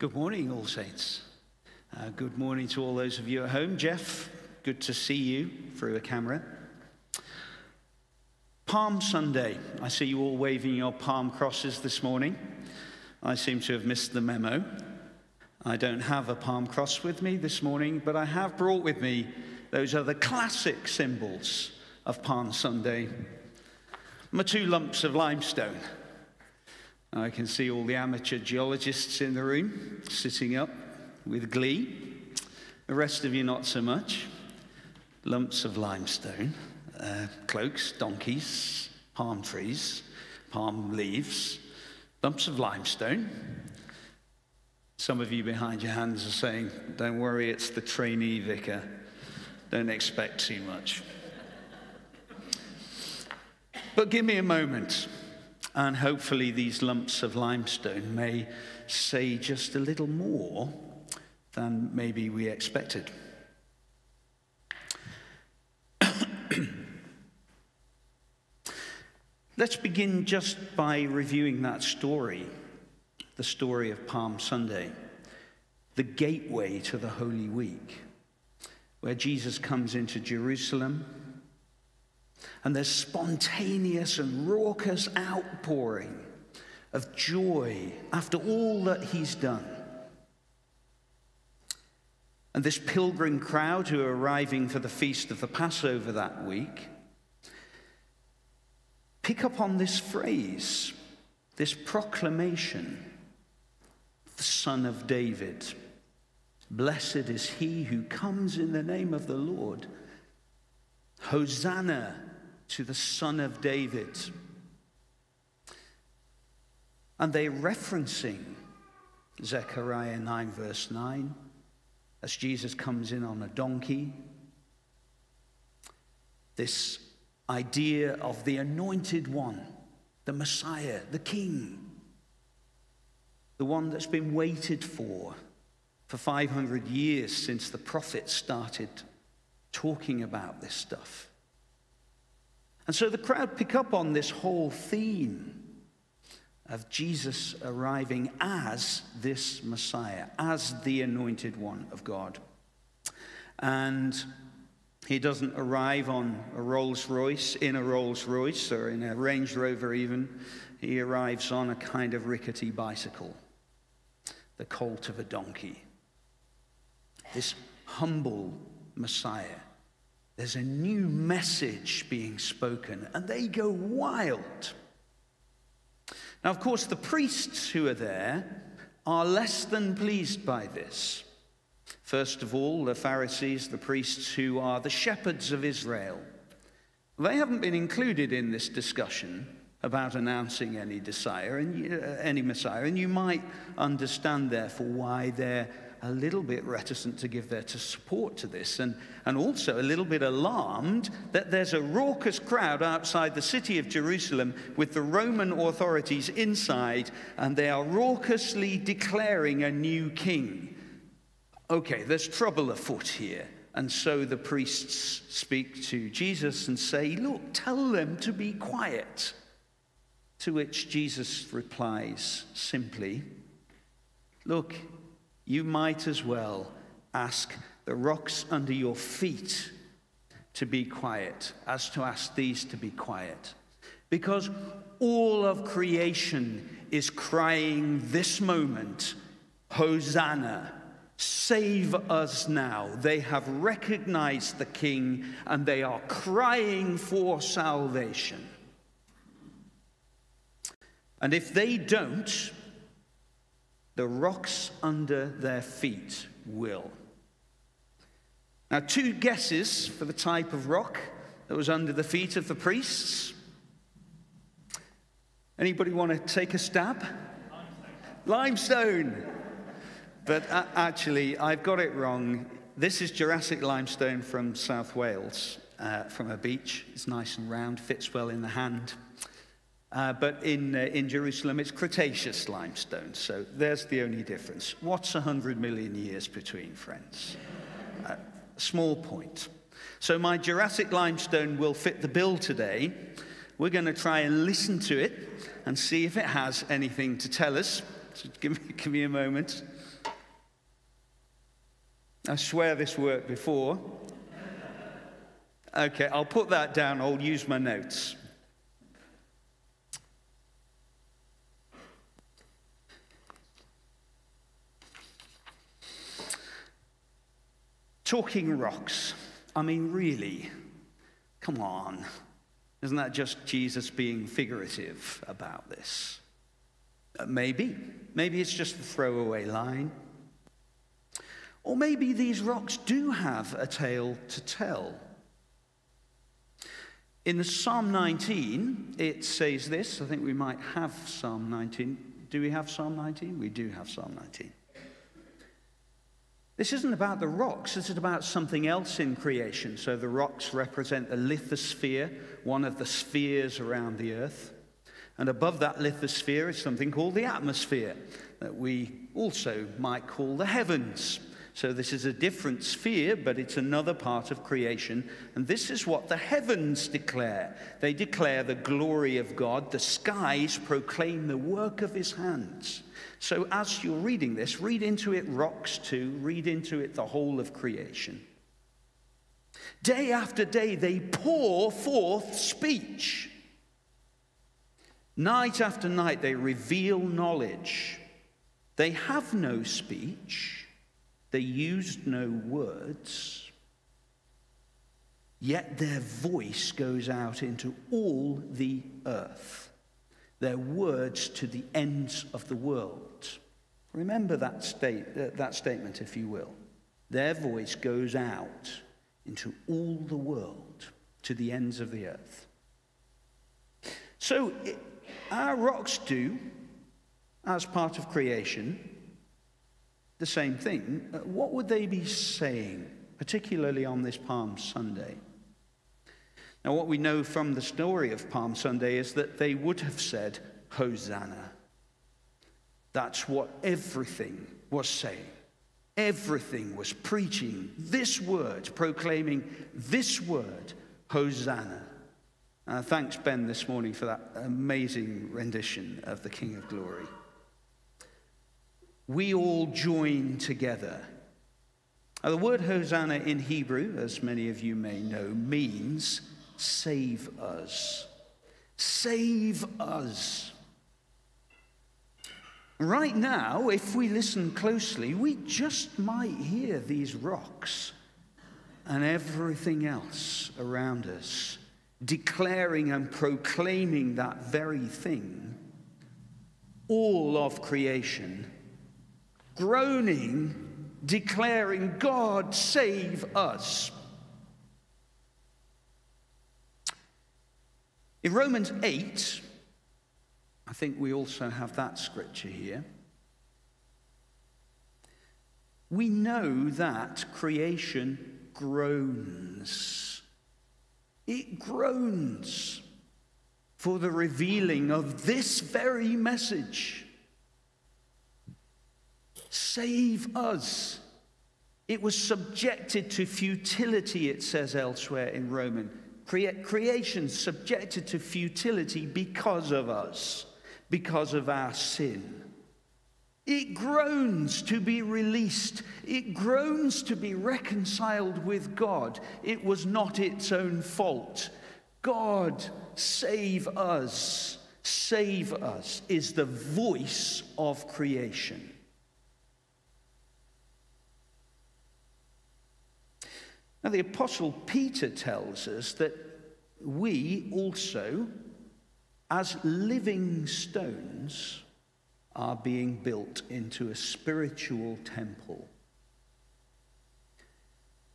Good morning, All Saints. Uh, good morning to all those of you at home. Jeff, good to see you through a camera. Palm Sunday. I see you all waving your palm crosses this morning. I seem to have missed the memo. I don't have a palm cross with me this morning, but I have brought with me those other classic symbols of Palm Sunday. My two lumps of limestone. I can see all the amateur geologists in the room sitting up with glee. The rest of you, not so much. Lumps of limestone, uh, cloaks, donkeys, palm trees, palm leaves, lumps of limestone. Some of you behind your hands are saying, Don't worry, it's the trainee vicar. Don't expect too much. But give me a moment. And hopefully, these lumps of limestone may say just a little more than maybe we expected. Let's begin just by reviewing that story, the story of Palm Sunday, the gateway to the Holy Week, where Jesus comes into Jerusalem and there's spontaneous and raucous outpouring of joy after all that he's done. And this pilgrim crowd who are arriving for the feast of the Passover that week pick up on this phrase, this proclamation the Son of David. Blessed is he who comes in the name of the Lord. Hosanna to the Son of David. And they're referencing Zechariah 9, verse 9, as Jesus comes in on a donkey. This idea of the anointed one, the Messiah, the King, the one that's been waited for for 500 years since the prophets started talking about this stuff. And so the crowd pick up on this whole theme of Jesus arriving as this Messiah, as the anointed one of God. And he doesn't arrive on a Rolls Royce, in a Rolls Royce, or in a Range Rover even. He arrives on a kind of rickety bicycle, the colt of a donkey. This humble Messiah there's a new message being spoken, and they go wild. Now, of course, the priests who are there are less than pleased by this. First of all, the Pharisees, the priests who are the shepherds of Israel. They haven't been included in this discussion about announcing any Messiah, and, uh, any Messiah, and you might understand, therefore, why they're a little bit reticent to give their support to this and, and also a little bit alarmed that there's a raucous crowd outside the city of Jerusalem with the Roman authorities inside and they are raucously declaring a new king. Okay, there's trouble afoot here. And so the priests speak to Jesus and say, Look, tell them to be quiet. To which Jesus replies simply, Look, you might as well ask the rocks under your feet to be quiet as to ask these to be quiet. Because all of creation is crying this moment, Hosanna, save us now. They have recognized the King and they are crying for salvation. And if they don't, the rocks under their feet will. Now, two guesses for the type of rock that was under the feet of the priests. Anybody want to take a stab? Limestone. But actually, I've got it wrong. This is Jurassic limestone from South Wales, uh, from a beach. It's nice and round, fits well in the hand. Uh, but in, uh, in Jerusalem, it's Cretaceous limestone. So there's the only difference. What's 100 million years between, friends? Uh, small point. So my Jurassic limestone will fit the bill today. We're going to try and listen to it and see if it has anything to tell us. give me, give me a moment. I swear this worked before. Okay, I'll put that down. I'll use my notes. Talking rocks. I mean, really, come on. Isn't that just Jesus being figurative about this? Uh, maybe. Maybe it's just a throwaway line. Or maybe these rocks do have a tale to tell. In the Psalm 19, it says this. I think we might have Psalm 19. Do we have Psalm 19? We do have Psalm 19. This isn't about the rocks, this is about something else in creation. So the rocks represent the lithosphere, one of the spheres around the earth. And above that lithosphere is something called the atmosphere, that we also might call the heavens. So this is a different sphere, but it's another part of creation. And this is what the heavens declare. They declare the glory of God. The skies proclaim the work of his hands. So as you're reading this, read into it rocks too, read into it the whole of creation. Day after day, they pour forth speech. Night after night, they reveal knowledge. They have no speech, they used no words, yet their voice goes out into all the earth their words to the ends of the world. Remember that, state, uh, that statement, if you will. Their voice goes out into all the world, to the ends of the earth. So, it, our rocks do, as part of creation, the same thing. Uh, what would they be saying, particularly on this Palm Sunday? Now, what we know from the story of Palm Sunday is that they would have said, Hosanna. That's what everything was saying. Everything was preaching this word, proclaiming this word, Hosanna. Uh, thanks, Ben, this morning for that amazing rendition of the King of Glory. We all join together. Now, the word Hosanna in Hebrew, as many of you may know, means save us. Save us. Right now, if we listen closely, we just might hear these rocks and everything else around us declaring and proclaiming that very thing. All of creation groaning, declaring, God, save us. In Romans 8, I think we also have that scripture here. We know that creation groans. It groans for the revealing of this very message. Save us. It was subjected to futility, it says elsewhere in Roman creation subjected to futility because of us, because of our sin. It groans to be released. It groans to be reconciled with God. It was not its own fault. God, save us, save us, is the voice of creation. Now, the Apostle Peter tells us that we also, as living stones, are being built into a spiritual temple.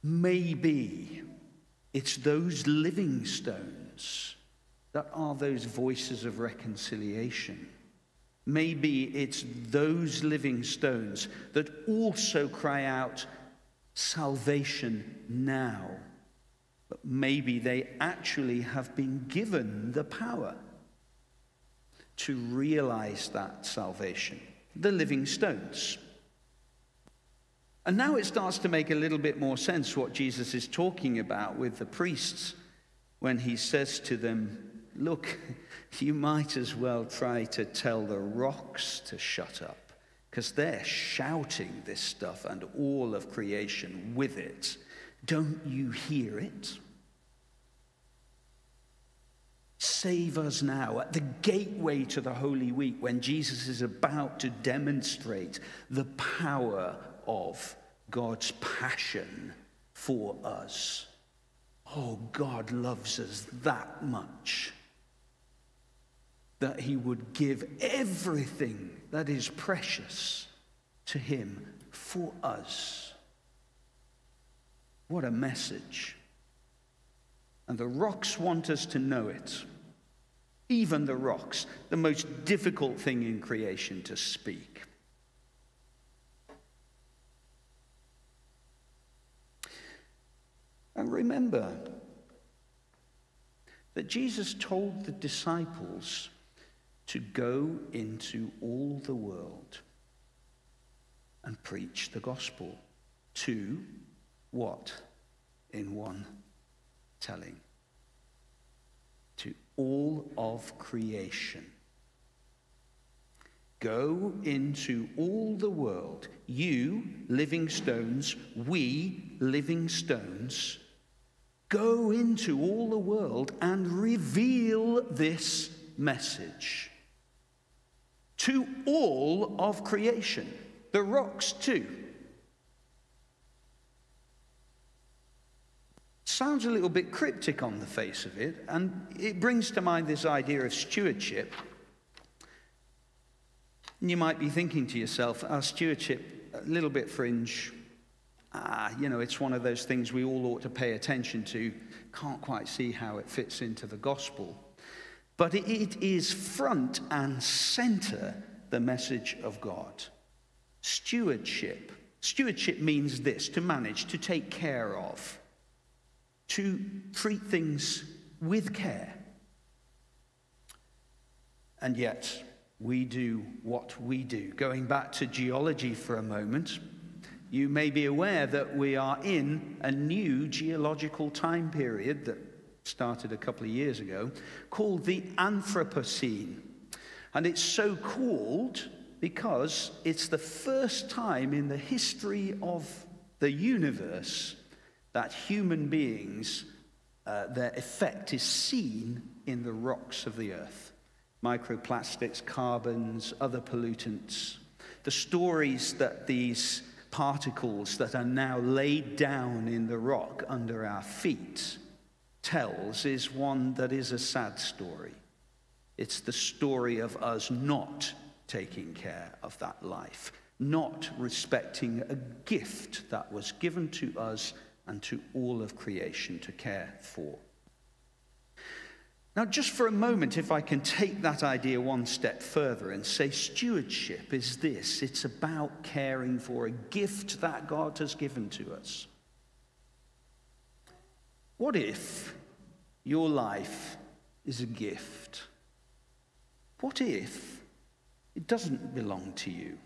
Maybe it's those living stones that are those voices of reconciliation. Maybe it's those living stones that also cry out, salvation now. But maybe they actually have been given the power to realize that salvation. The living stones. And now it starts to make a little bit more sense what Jesus is talking about with the priests when he says to them, Look, you might as well try to tell the rocks to shut up because they're shouting this stuff and all of creation with it. Don't you hear it? Save us now at the gateway to the Holy Week when Jesus is about to demonstrate the power of God's passion for us. Oh, God loves us that much that he would give everything that is precious to him for us. What a message. And the rocks want us to know it. Even the rocks, the most difficult thing in creation to speak. And remember that Jesus told the disciples to go into all the world and preach the gospel to what? In one telling. To all of creation. Go into all the world, you living stones, we living stones. Go into all the world and reveal this message to all of creation, the rocks too. Sounds a little bit cryptic on the face of it, and it brings to mind this idea of stewardship. And you might be thinking to yourself, our stewardship, a little bit fringe. Ah, you know, it's one of those things we all ought to pay attention to. Can't quite see how it fits into the gospel. But it is front and center the message of God. Stewardship. Stewardship means this to manage, to take care of, to treat things with care. And yet, we do what we do. Going back to geology for a moment, you may be aware that we are in a new geological time period that started a couple of years ago, called the Anthropocene. And it's so called because it's the first time in the history of the universe that human beings, uh, their effect is seen in the rocks of the earth. Microplastics, carbons, other pollutants. The stories that these particles that are now laid down in the rock under our feet tells is one that is a sad story. It's the story of us not taking care of that life, not respecting a gift that was given to us and to all of creation to care for. Now, just for a moment, if I can take that idea one step further and say stewardship is this it's about caring for a gift that God has given to us. What if your life is a gift? What if it doesn't belong to you?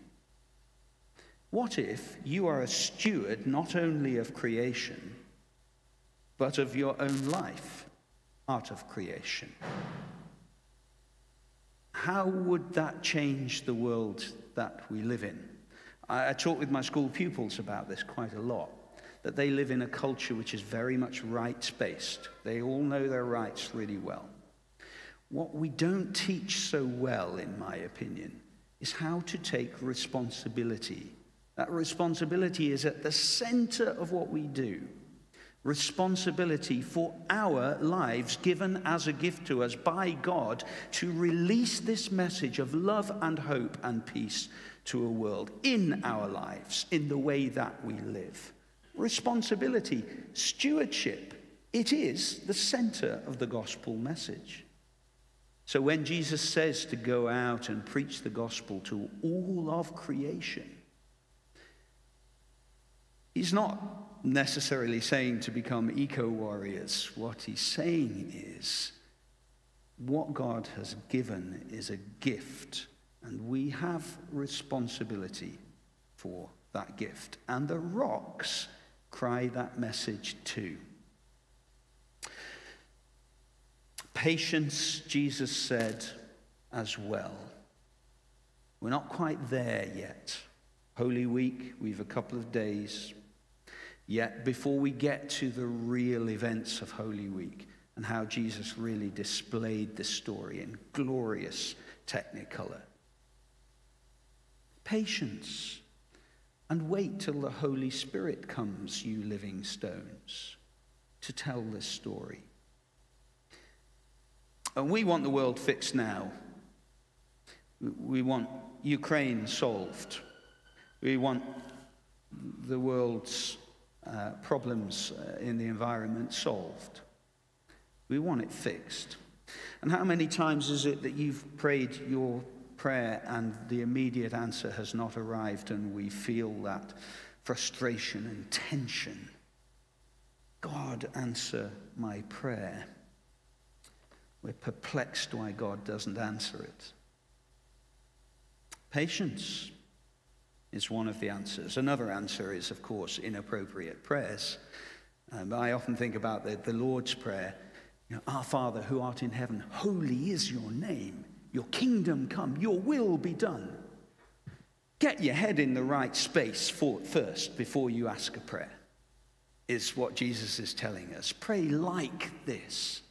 What if you are a steward not only of creation, but of your own life, out of creation? How would that change the world that we live in? I, I talk with my school pupils about this quite a lot that they live in a culture which is very much rights based. They all know their rights really well. What we don't teach so well, in my opinion, is how to take responsibility. That responsibility is at the center of what we do. Responsibility for our lives given as a gift to us by God to release this message of love and hope and peace to a world in our lives, in the way that we live responsibility, stewardship. It is the center of the gospel message. So when Jesus says to go out and preach the gospel to all of creation, he's not necessarily saying to become eco warriors. What he's saying is what God has given is a gift, and we have responsibility for that gift. And the rocks cry that message too. Patience, Jesus said as well. We're not quite there yet. Holy Week, we've a couple of days. Yet, before we get to the real events of Holy Week and how Jesus really displayed this story in glorious technicolor, patience and wait till the Holy Spirit comes, you living stones, to tell this story. And we want the world fixed now. We want Ukraine solved. We want the world's uh, problems uh, in the environment solved. We want it fixed. And how many times is it that you've prayed your prayer and the immediate answer has not arrived, and we feel that frustration and tension? God, answer my prayer. We're perplexed why God doesn't answer it. Patience is one of the answers. Another answer is, of course, inappropriate prayers. Um, I often think about the, the Lord's Prayer. You know, Our Father who art in heaven, holy is your name. Your kingdom come, your will be done. Get your head in the right space for, first before you ask a prayer, is what Jesus is telling us. Pray like this.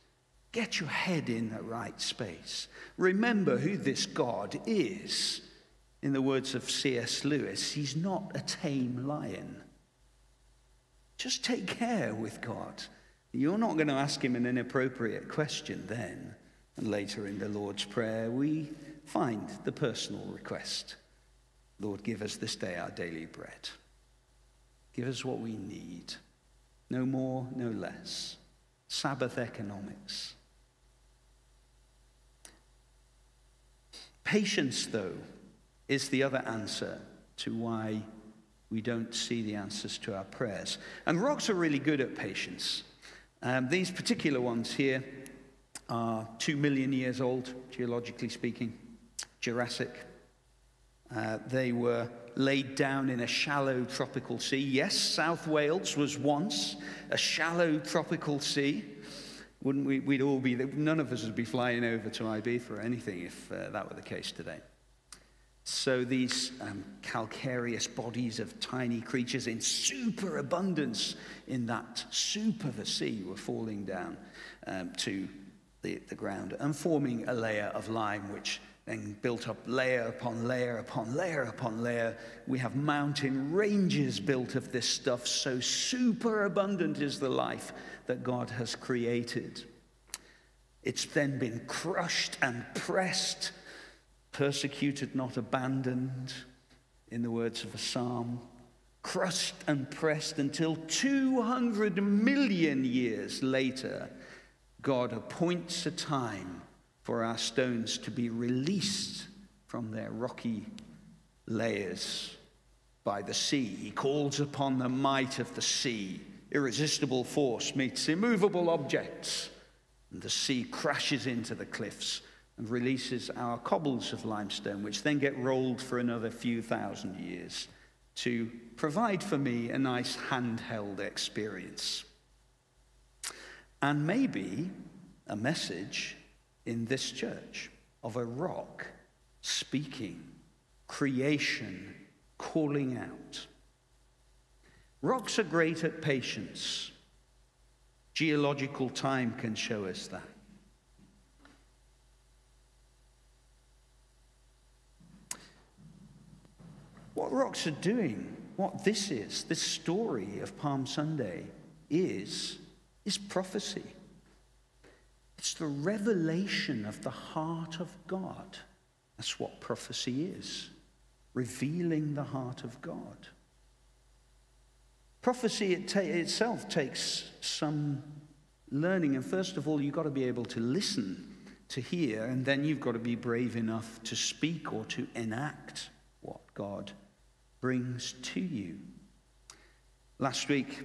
Get your head in the right space. Remember who this God is. In the words of C.S. Lewis, he's not a tame lion. Just take care with God. You're not going to ask him an inappropriate question then. And later in the Lord's Prayer, we find the personal request Lord, give us this day our daily bread. Give us what we need. No more, no less. Sabbath economics. Patience, though, is the other answer to why we don't see the answers to our prayers. And rocks are really good at patience. Um, these particular ones here are two million years old, geologically speaking, Jurassic. Uh, they were laid down in a shallow tropical sea. Yes, South Wales was once a shallow tropical sea. Wouldn't we? We'd all be, none of us would be flying over to Ibiza or anything if uh, that were the case today. So these um, calcareous bodies of tiny creatures in superabundance in that soup of a sea were falling down um, to the, the ground and forming a layer of lime, which then built up layer upon layer upon layer upon layer. We have mountain ranges built of this stuff, so super abundant is the life that God has created. It's then been crushed and pressed persecuted, not abandoned, in the words of a psalm, crushed and pressed until 200 million years later, God appoints a time for our stones to be released from their rocky layers by the sea. He calls upon the might of the sea. Irresistible force meets immovable objects, and the sea crashes into the cliffs and releases our cobbles of limestone, which then get rolled for another few thousand years to provide for me a nice handheld experience. And maybe a message in this church of a rock speaking, creation calling out. Rocks are great at patience. Geological time can show us that. What rocks are doing, what this is, this story of Palm Sunday is, is prophecy. It's the revelation of the heart of God. That's what prophecy is revealing the heart of God. Prophecy it ta- itself takes some learning, and first of all, you've got to be able to listen to hear, and then you've got to be brave enough to speak or to enact what God brings to you. Last week,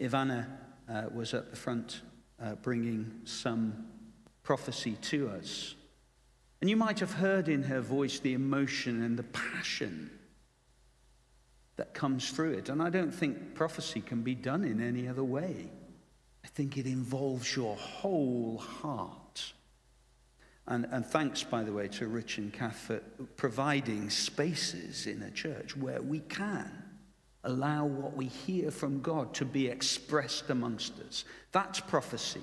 Ivana uh, was at the front uh, bringing some prophecy to us. And you might have heard in her voice the emotion and the passion that comes through it. And I don't think prophecy can be done in any other way. I think it involves your whole heart. And, and thanks, by the way, to Rich and Kath for providing spaces in a church where we can allow what we hear from God to be expressed amongst us. That's prophecy.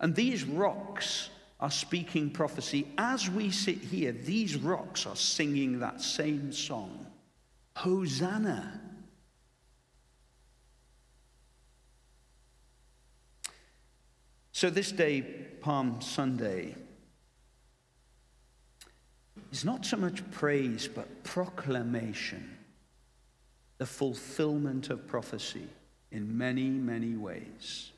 And these rocks are speaking prophecy. As we sit here, these rocks are singing that same song Hosanna. So, this day, Palm Sunday, is not so much praise, but proclamation, the fulfillment of prophecy in many, many ways.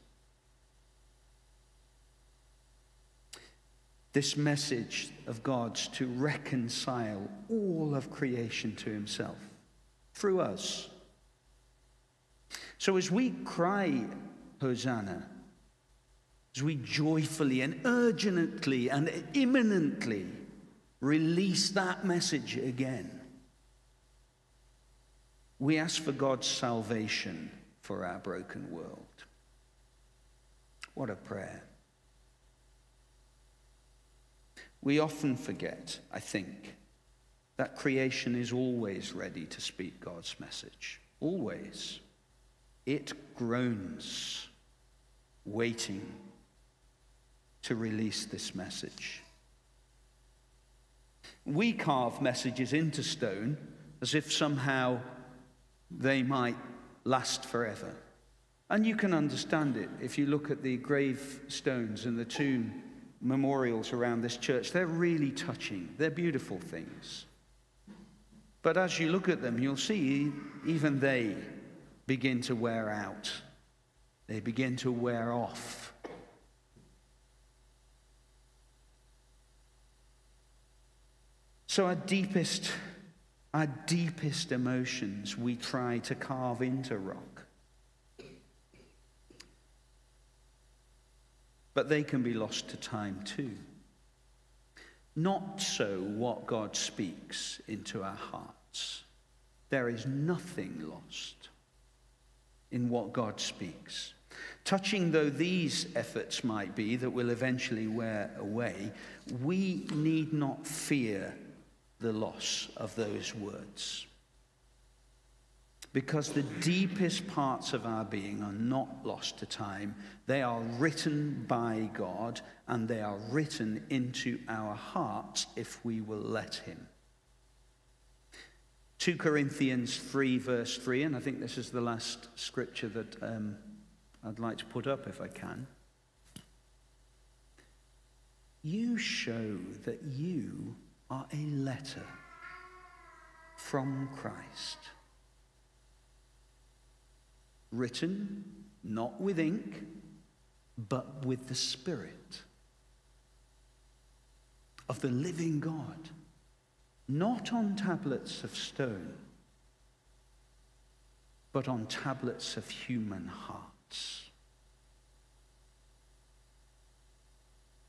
This message of God's to reconcile all of creation to Himself through us. So as we cry, Hosanna, as we joyfully and urgently and imminently release that message again, we ask for God's salvation for our broken world. What a prayer. We often forget, I think, that creation is always ready to speak God's message. Always. It groans, waiting to release this message. We carve messages into stone as if somehow they might last forever. And you can understand it if you look at the gravestones and the tomb memorials around this church. They're really touching, they're beautiful things. But as you look at them, you'll see even they begin to wear out, they begin to wear off. So, our deepest, our deepest emotions we try to carve into rock. But they can be lost to time too. Not so what God speaks into our hearts. There is nothing lost in what God speaks. Touching though these efforts might be that will eventually wear away, we need not fear the loss of those words. Because the deepest parts of our being are not lost to time. They are written by God and they are written into our hearts if we will let Him. 2 Corinthians 3, verse 3, and I think this is the last scripture that um, I'd like to put up if I can. You show that you are a letter from Christ, written not with ink, but with the Spirit of the living God, not on tablets of stone, but on tablets of human hearts.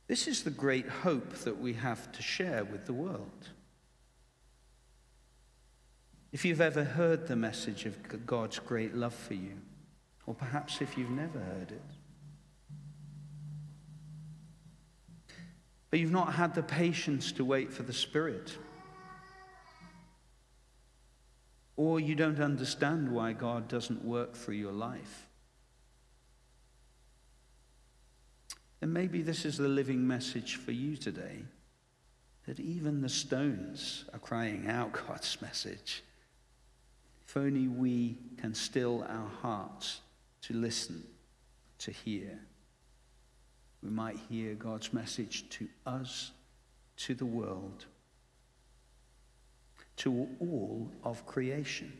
This is the great hope that we have to share with the world. If you've ever heard the message of God's great love for you, or perhaps if you've never heard it, but you've not had the patience to wait for the Spirit, or you don't understand why God doesn't work through your life, And maybe this is the living message for you today that even the stones are crying out God's message. If only we can still our hearts to listen, to hear, we might hear God's message to us, to the world, to all of creation.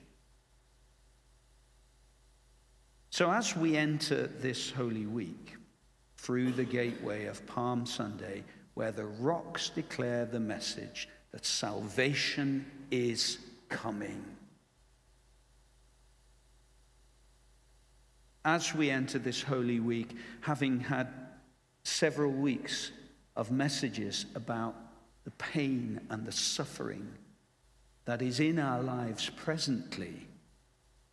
So, as we enter this Holy Week, through the gateway of Palm Sunday, where the rocks declare the message that salvation is coming. As we enter this Holy Week, having had several weeks of messages about the pain and the suffering that is in our lives presently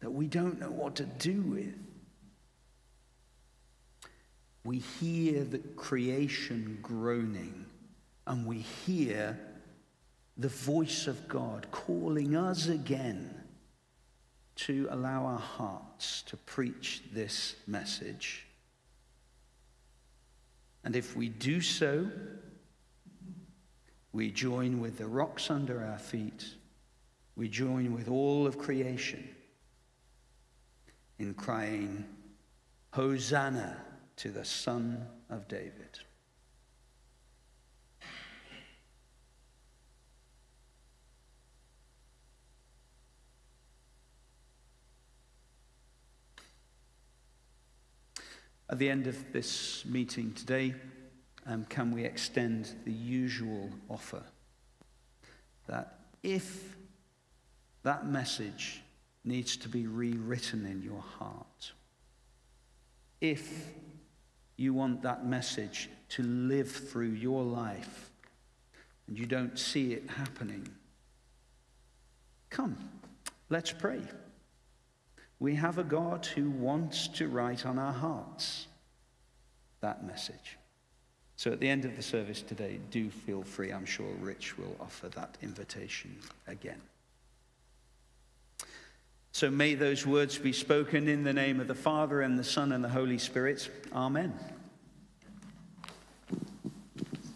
that we don't know what to do with we hear the creation groaning and we hear the voice of God calling us again to allow our hearts to preach this message. And if we do so, we join with the rocks under our feet, we join with all of creation in crying, Hosanna to the Son of David. At the end of this meeting today, um, can we extend the usual offer that if that message needs to be rewritten in your heart, if you want that message to live through your life and you don't see it happening, come, let's pray. We have a God who wants to write on our hearts that message. So at the end of the service today, do feel free. I'm sure Rich will offer that invitation again. So may those words be spoken in the name of the Father and the Son and the Holy Spirit. Amen.